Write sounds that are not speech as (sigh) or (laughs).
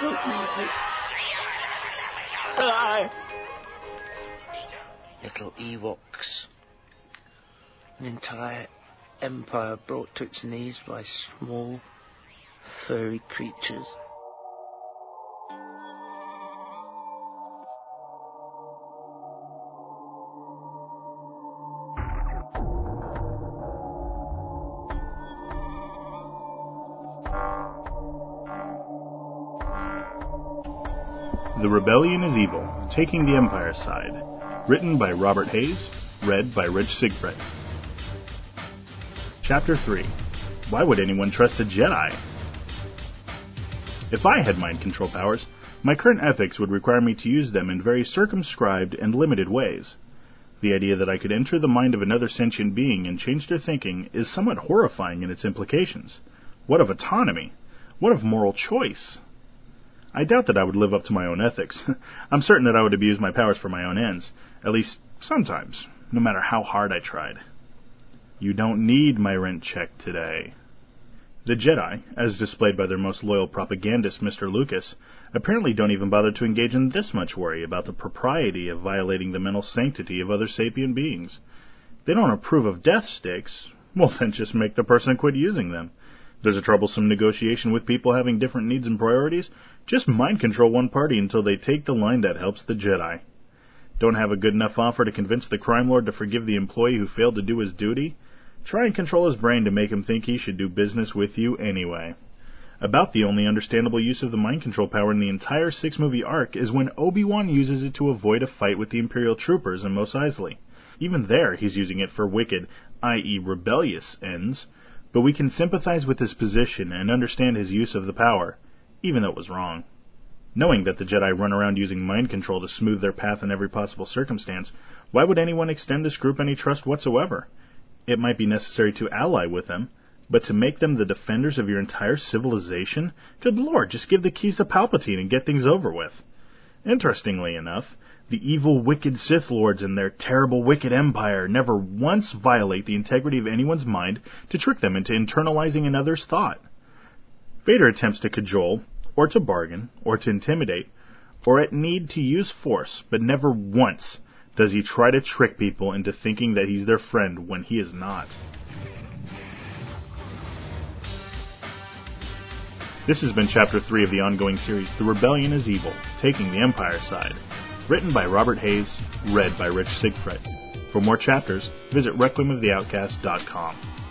so evil. Die! Little Ewoks. An entire empire brought to its knees by small, furry creatures. The Rebellion is Evil, Taking the Empire's Side. Written by Robert Hayes, read by Rich Siegfried. Chapter 3 Why would anyone trust a Jedi? If I had mind control powers, my current ethics would require me to use them in very circumscribed and limited ways. The idea that I could enter the mind of another sentient being and change their thinking is somewhat horrifying in its implications. What of autonomy? What of moral choice? I doubt that I would live up to my own ethics. (laughs) I'm certain that I would abuse my powers for my own ends, at least sometimes, no matter how hard I tried. You don't need my rent check today. The Jedi, as displayed by their most loyal propagandist, Mr. Lucas, apparently don't even bother to engage in this much worry about the propriety of violating the mental sanctity of other sapient beings. They don't approve of death sticks. Well, (laughs) then just make the person quit using them there's a troublesome negotiation with people having different needs and priorities, just mind control one party until they take the line that helps the Jedi. Don't have a good enough offer to convince the crime lord to forgive the employee who failed to do his duty? Try and control his brain to make him think he should do business with you anyway. About the only understandable use of the mind control power in the entire six movie arc is when Obi-Wan uses it to avoid a fight with the Imperial troopers in Mos Eisley. Even there, he's using it for wicked, i.e. rebellious, ends, but we can sympathize with his position and understand his use of the power, even though it was wrong. Knowing that the Jedi run around using mind control to smooth their path in every possible circumstance, why would anyone extend this group any trust whatsoever? It might be necessary to ally with them, but to make them the defenders of your entire civilization? Good lord, just give the keys to Palpatine and get things over with. Interestingly enough, the evil, wicked Sith Lords and their terrible, wicked empire never once violate the integrity of anyone's mind to trick them into internalizing another's thought. Vader attempts to cajole, or to bargain, or to intimidate, or at need to use force, but never once does he try to trick people into thinking that he's their friend when he is not. This has been Chapter 3 of the ongoing series, The Rebellion is Evil, Taking the Empire Side. Written by Robert Hayes, read by Rich Siegfried. For more chapters, visit requiemoftheoutcast.com.